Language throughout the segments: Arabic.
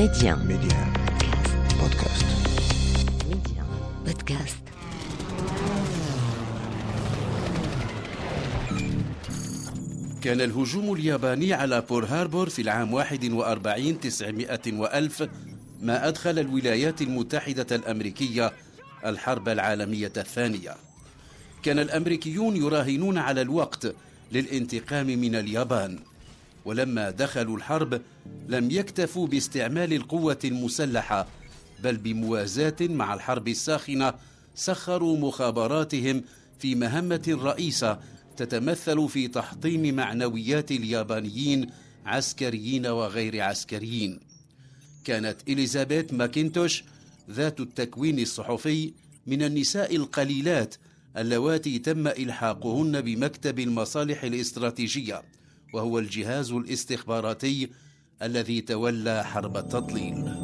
Média. Média. Podcast. Média. Podcast. كان الهجوم الياباني على بيرل هاربور في العام 41 900 وألف ما أدخل الولايات المتحدة الأمريكية الحرب العالمية الثانية كان الأمريكيون يراهنون على الوقت للانتقام من اليابان ولما دخلوا الحرب لم يكتفوا باستعمال القوة المسلحة بل بموازاة مع الحرب الساخنة سخروا مخابراتهم في مهمة رئيسة تتمثل في تحطيم معنويات اليابانيين عسكريين وغير عسكريين. كانت إليزابيث ماكنتوش ذات التكوين الصحفي من النساء القليلات اللواتي تم إلحاقهن بمكتب المصالح الاستراتيجية. وهو الجهاز الاستخباراتي الذي تولى حرب التضليل.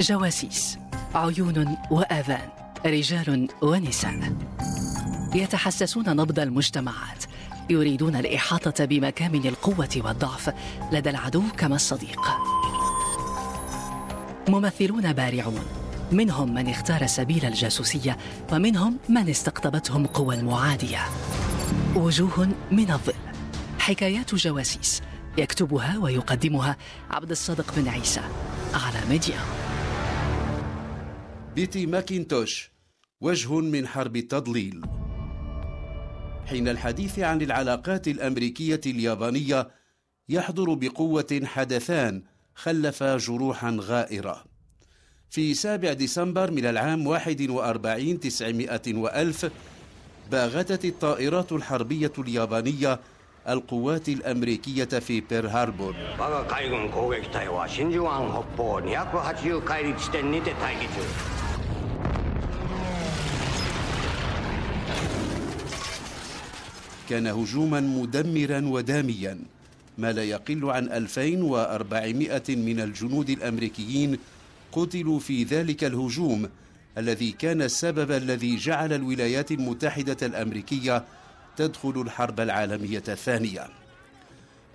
جواسيس عيون وآذان رجال ونساء. يتحسسون نبض المجتمعات يريدون الإحاطة بمكامن القوة والضعف لدى العدو كما الصديق. ممثلون بارعون منهم من اختار سبيل الجاسوسية ومنهم من استقطبتهم قوى المعادية. وجوه من الظل. حكايات جواسيس يكتبها ويقدمها عبد الصادق بن عيسى على ميديا. بيتي ماكنتوش وجه من حرب التضليل. حين الحديث عن العلاقات الأمريكية اليابانية يحضر بقوة حدثان خلفا جروحا غائرة. في سابع ديسمبر من العام 41 900 وألف باغتت الطائرات الحربية اليابانية القوات الأمريكية في بيرل هاربور. كان هجوما مدمرا وداميا ما لا يقل عن 2400 من الجنود الأمريكيين قتلوا في ذلك الهجوم الذي كان السبب الذي جعل الولايات المتحدة الأمريكية تدخل الحرب العالمية الثانية.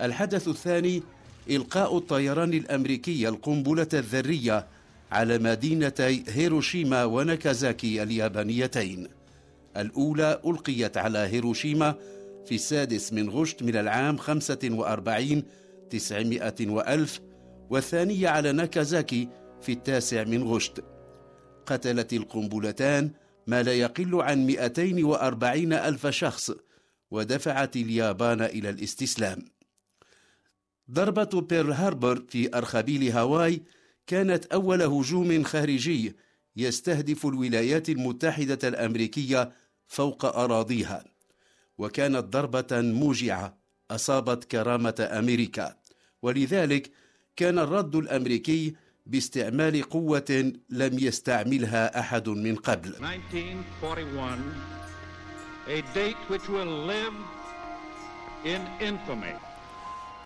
الحدث الثاني إلقاء الطيران الأمريكي القنبلة الذرية على مدينتي هيروشيما وناكازاكي اليابانيتين. الأولى ألقيت على هيروشيما في السادس من غشت من العام 45 900 وألف والثانية على ناكازاكي في التاسع من غشت. قتلت القنبلتان ما لا يقل عن 240 ألف شخص ودفعت اليابان إلى الاستسلام. ضربة بيرل هاربر في أرخبيل هاواي كانت أول هجوم خارجي يستهدف الولايات المتحدة الأمريكية فوق أراضيها. وكانت ضربة موجعة أصابت كرامة أمريكا. ولذلك كان الرد الأمريكي باستعمال قوة لم يستعملها أحد من قبل. 1941, a date which will live in infamy.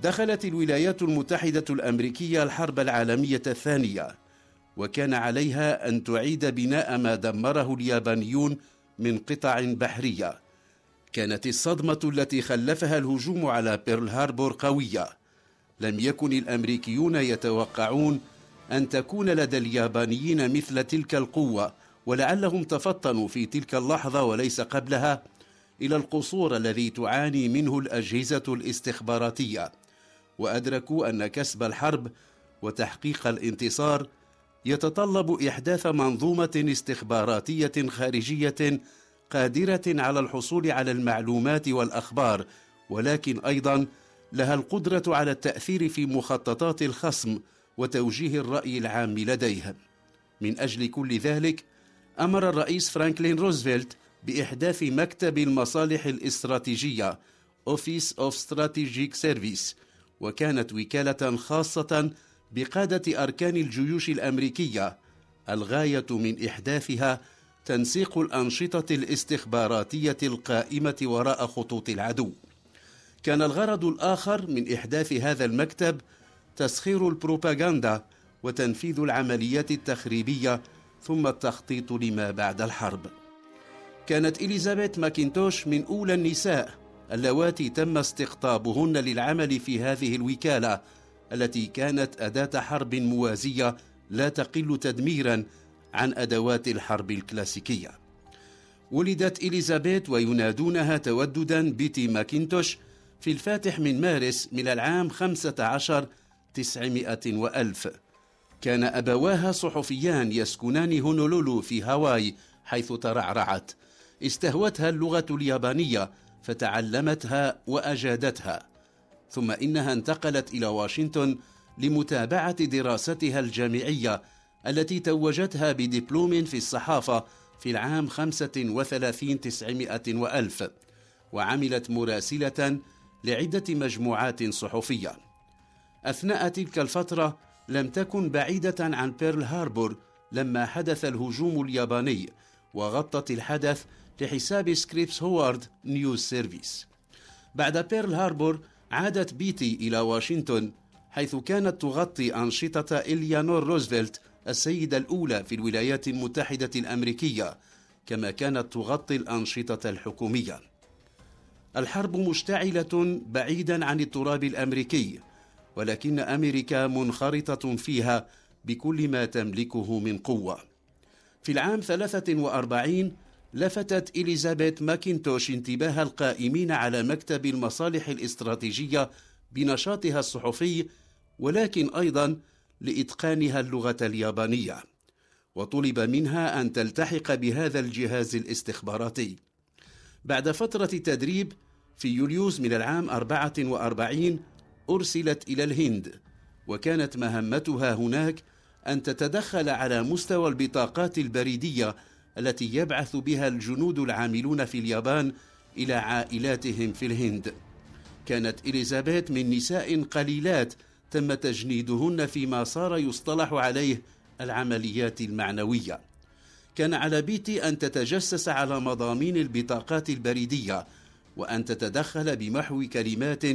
دخلت الولايات المتحدة الأمريكية الحرب العالمية الثانية وكان عليها أن تعيد بناء ما دمره اليابانيون من قطع بحرية. كانت الصدمة التي خلفها الهجوم على بيرل هاربور قوية. لم يكن الأمريكيون يتوقعون أن تكون لدى اليابانيين مثل تلك القوة ولعلهم تفطنوا في تلك اللحظة وليس قبلها إلى القصور الذي تعاني منه الأجهزة الاستخباراتية. وأدركوا أن كسب الحرب وتحقيق الانتصار يتطلب إحداث منظومة استخباراتية خارجية قادرة على الحصول على المعلومات والأخبار ولكن أيضا لها القدرة على التأثير في مخططات الخصم وتوجيه الرأي العام لديهم من أجل كل ذلك أمر الرئيس فرانكلين روزفلت بإحداث مكتب المصالح الاستراتيجية Office of Strategic Service وكانت وكالة خاصة بقادة أركان الجيوش الأمريكية الغاية من إحداثها تنسيق الأنشطة الاستخباراتية القائمة وراء خطوط العدو. كان الغرض الآخر من إحداث هذا المكتب تسخير البروباغندا وتنفيذ العمليات التخريبية ثم التخطيط لما بعد الحرب. كانت إليزابيث ماكنتوش من أولى النساء اللواتي تم استقطابهن للعمل في هذه الوكالة التي كانت أداة حرب موازية لا تقل تدميرا عن أدوات الحرب الكلاسيكية. ولدت إليزابيث وينادونها توددا بيتي ماكينتوش في الفاتح من مارس من العام 15 تسعمائة وألف. كان أبواها صحفيان يسكنان هونولولو في هاواي حيث ترعرعت. استهوتها اللغة اليابانية فتعلمتها وأجادتها. ثم إنها انتقلت إلى واشنطن لمتابعة دراستها الجامعية التي توجتها بدبلوم في الصحافة في العام 35 تسعمائة وألف. وعملت مراسلة لعدة مجموعات صحفية. أثناء تلك الفترة لم تكن بعيدة عن بيرل هاربور لما حدث الهجوم الياباني وغطت الحدث لحساب Scripps Howard News Service. بعد بيرل هاربور عادت بيتي إلى واشنطن حيث كانت تغطي أنشطة إليانور روزفلت السيدة الأولى في الولايات المتحدة الأمريكية كما كانت تغطي الأنشطة الحكومية. الحرب مشتعلة بعيدا عن التراب الأمريكي ولكن أمريكا منخرطة فيها بكل ما تملكه من قوة. في العام 43 لفتت إليزابيث ماكينتوش انتباه القائمين على مكتب المصالح الاستراتيجية بنشاطها الصحفي ولكن أيضا لإتقانها اللغة اليابانية. وطلب منها أن تلتحق بهذا الجهاز الاستخباراتي. بعد فترة تدريب في يوليوز من العام 44 أرسلت إلى الهند وكانت مهمتها هناك أن تتدخل على مستوى البطاقات البريدية التي يبعث بها الجنود العاملون في اليابان إلى عائلاتهم في الهند. كانت إليزابيث من نساء قليلات تم تجنيدهن فيما صار يصطلح عليه العمليات المعنوية. كان على بيتي أن تتجسس على مضامين البطاقات البريدية وأن تتدخل بمحو كلمات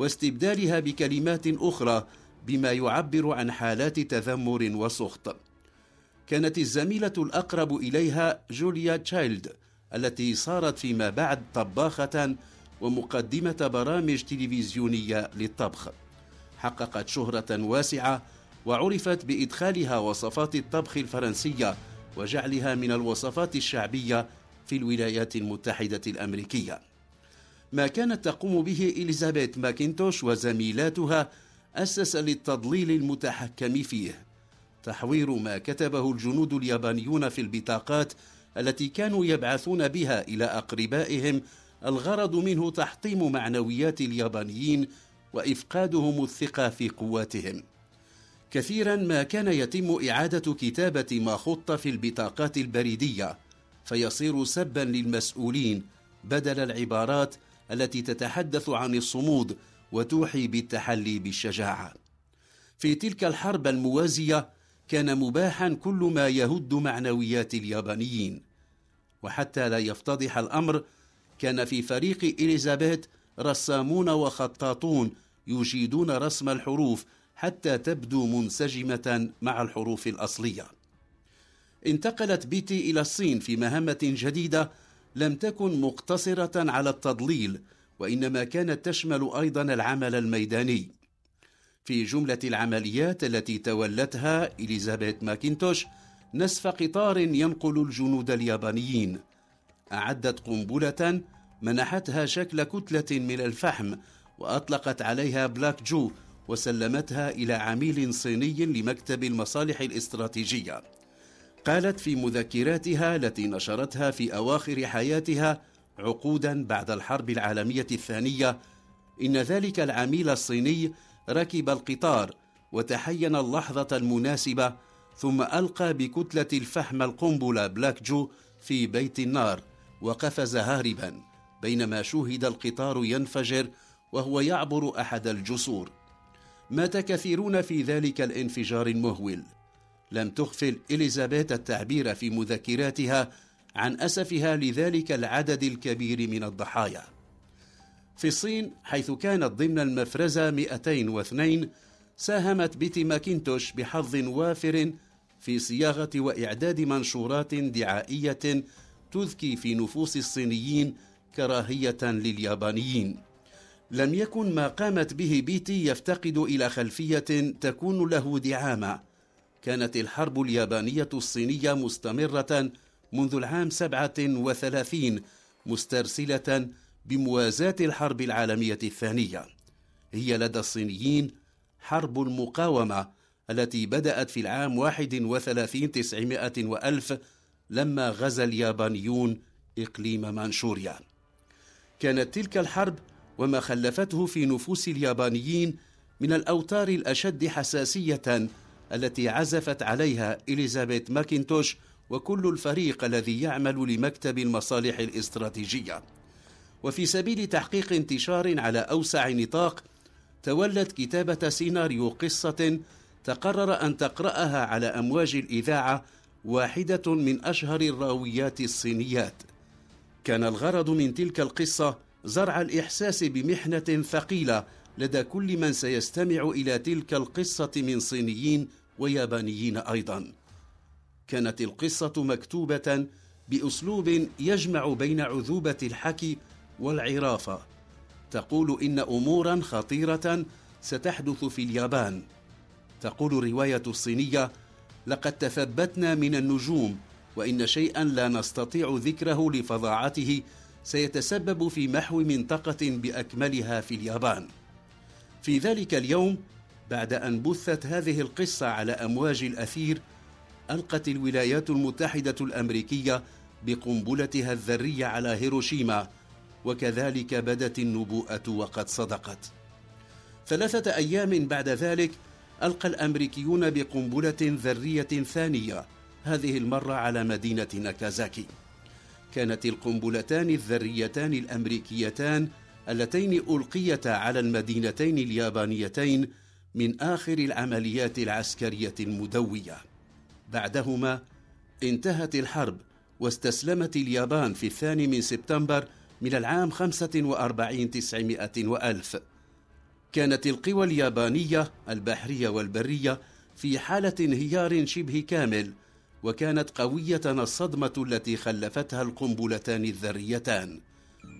واستبدالها بكلمات أخرى بما يعبر عن حالات تذمر وسخط. كانت الزميلة الأقرب إليها جوليا تشايلد التي صارت فيما بعد طباخة ومقدمة برامج تلفزيونية للطبخ. حققت شهرة واسعة وعرفت بإدخالها وصفات الطبخ الفرنسية وجعلها من الوصفات الشعبية في الولايات المتحدة الأمريكية. ما كانت تقوم به إليزابيث ماكنتوش وزميلاتها أسس للتضليل المتحكم فيه. تحوير ما كتبه الجنود اليابانيون في البطاقات التي كانوا يبعثون بها إلى أقربائهم الغرض منه تحطيم معنويات اليابانيين وإفقادهم الثقة في قواتهم. كثيرا ما كان يتم إعادة كتابة ما خط في البطاقات البريدية فيصير سبا للمسؤولين بدل العبارات التي تتحدث عن الصمود وتوحي بالتحلي بالشجاعة. في تلك الحرب الموازية كان مباحا كل ما يهد معنويات اليابانيين. وحتى لا يفتضح الأمر كان في فريق إليزابيث رسامون وخطاطون يجيدون رسم الحروف حتى تبدو منسجمة مع الحروف الأصلية. انتقلت بيتي إلى الصين في مهمة جديدة لم تكن مقتصرة على التضليل وإنما كانت تشمل أيضا العمل الميداني. في جملة العمليات التي تولتها إليزابيث ماكينتوش نسف قطار ينقل الجنود اليابانيين. أعدت قنبلة منحتها شكل كتلة من الفحم وأطلقت عليها Black Joe وسلمتها إلى عميل صيني لمكتب المصالح الاستراتيجية. قالت في مذكراتها التي نشرتها في أواخر حياتها عقودا بعد الحرب العالمية الثانية إن ذلك العميل الصيني ركب القطار وتحين اللحظة المناسبة ثم ألقى بكتلة الفحم القنبلة Black Joe في بيت النار وقفز هاربا بينما شوهد القطار ينفجر وهو يعبر أحد الجسور. مات كثيرون في ذلك الانفجار المهول. لم تغفل إليزابيث التعبير في مذكراتها عن أسفها لذلك العدد الكبير من الضحايا. في الصين حيث كانت ضمن المفرزة 202 ساهمت بيتي ماكينتوش بحظ وافر في صياغة وإعداد منشورات دعائية تذكي في نفوس الصينيين كراهية لليابانيين. لم يكن ما قامت به بيتي يفتقد إلى خلفية تكون له دعامة. كانت الحرب اليابانية الصينية مستمرة منذ العام 37 مسترسلة بموازاة الحرب العالمية الثانية. هي لدى الصينيين حرب المقاومة التي بدأت في العام 31 تسعمائة وألف لما غزا اليابانيون إقليم مانشوريا. كانت تلك الحرب وما خلفته في نفوس اليابانيين من الأوتار الأشد حساسية التي عزفت عليها إليزابيث ماكنتوش وكل الفريق الذي يعمل لمكتب المصالح الاستراتيجية. وفي سبيل تحقيق انتشار على أوسع نطاق تولت كتابة سيناريو قصة تقرر أن تقرأها على أمواج الإذاعة واحدة من أشهر الراويات الصينيات. كان الغرض من تلك القصة زرع الإحساس بمحنة ثقيلة لدى كل من سيستمع إلى تلك القصة من صينيين ويابانيين أيضا. كانت القصة مكتوبة بأسلوب يجمع بين عذوبة الحكي والعرافة تقول إن أمورا خطيرة ستحدث في اليابان. تقول الرواية الصينية لقد تثبتنا من النجوم وإن شيئا لا نستطيع ذكره لفظاعته سيتسبب في محو منطقة بأكملها في اليابان. في ذلك اليوم بعد أن بثت هذه القصة على أمواج الأثير ألقت الولايات المتحدة الأمريكية بقنبلتها الذرية على هيروشيما وكذلك بدت النبوءة وقد صدقت. ثلاثة أيام بعد ذلك ألقى الأمريكيون بقنبلة ذرية ثانية هذه المرة على مدينة ناكازاكي. كانت القنبلتان الذريتان الأمريكيتان اللتين ألقيتا على المدينتين اليابانيتين من آخر العمليات العسكرية المدوية. بعدهما انتهت الحرب واستسلمت اليابان في الثاني من سبتمبر من العام 45 تسعمائة وألف. كانت القوى اليابانية البحرية والبرية في حالة انهيار شبه كامل وكانت قوية الصدمة التي خلفتها القنبلتان الذريتان.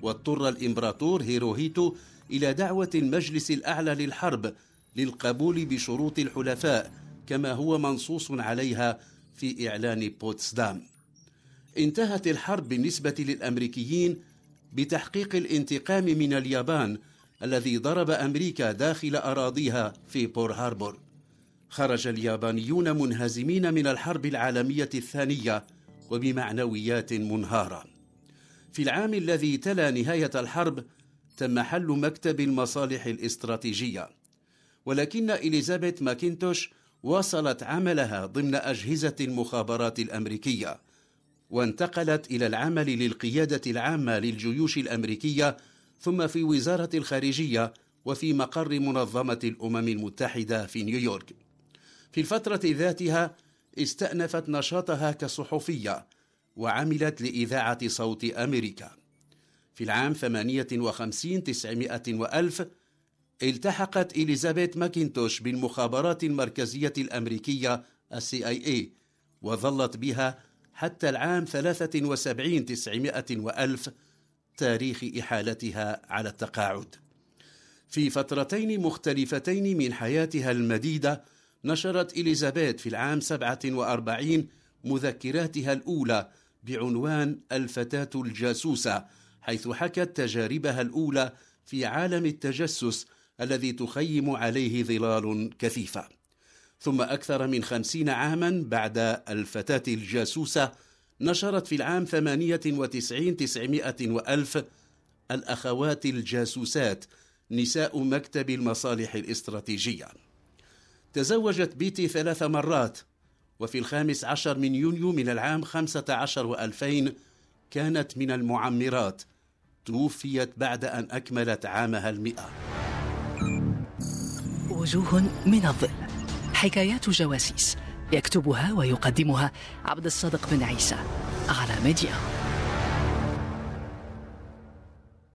واضطر الإمبراطور هيروهيتو إلى دعوة المجلس الأعلى للحرب للقبول بشروط الحلفاء كما هو منصوص عليها في إعلان بوتسدام. انتهت الحرب بالنسبة للأمريكيين بتحقيق الانتقام من اليابان الذي ضرب أمريكا داخل أراضيها في بيرل هاربور. خرج اليابانيون منهزمين من الحرب العالمية الثانية وبمعنويات منهارة. في العام الذي تلا نهاية الحرب تم حل مكتب المصالح الاستراتيجية. ولكن إليزابيث ماكنتوش واصلت عملها ضمن أجهزة المخابرات الأمريكية وانتقلت إلى العمل للقيادة العامة للجيوش الأمريكية ثم في وزارة الخارجية وفي مقر منظمة الأمم المتحدة في نيويورك. في الفترة ذاتها استأنفت نشاطها كصحفية وعملت لإذاعة صوت أمريكا. في العام 58 900 وألف التحقت إليزابيث ماكنتوش بالمخابرات المركزية الأمريكية CIA وظلت بها حتى العام 73 900 وألف تاريخ إحالتها على التقاعد. في فترتين مختلفتين من حياتها المديدة نشرت إليزابيث في العام 47 مذكراتها الأولى بعنوان الفتاة الجاسوسة حيث حكت تجاربها الأولى في عالم التجسس الذي تخيم عليه ظلال كثيفة. ثم أكثر من خمسين عاما بعد الفتاة الجاسوسة نشرت في العام ثمانية وتسعين تسعمائة وألف الأخوات الجاسوسات نساء مكتب المصالح الاستراتيجية. تزوجت بيتي ثلاث مرات وفي الخامس عشر من يونيو من العام خمسة عشر وألفين كانت من المعمرات. توفيت بعد أن أكملت عامها المئة. وجوه من الظل. حكايات جواسيس. يكتبها ويقدمها عبد الصادق بن عيسى. على ميديا.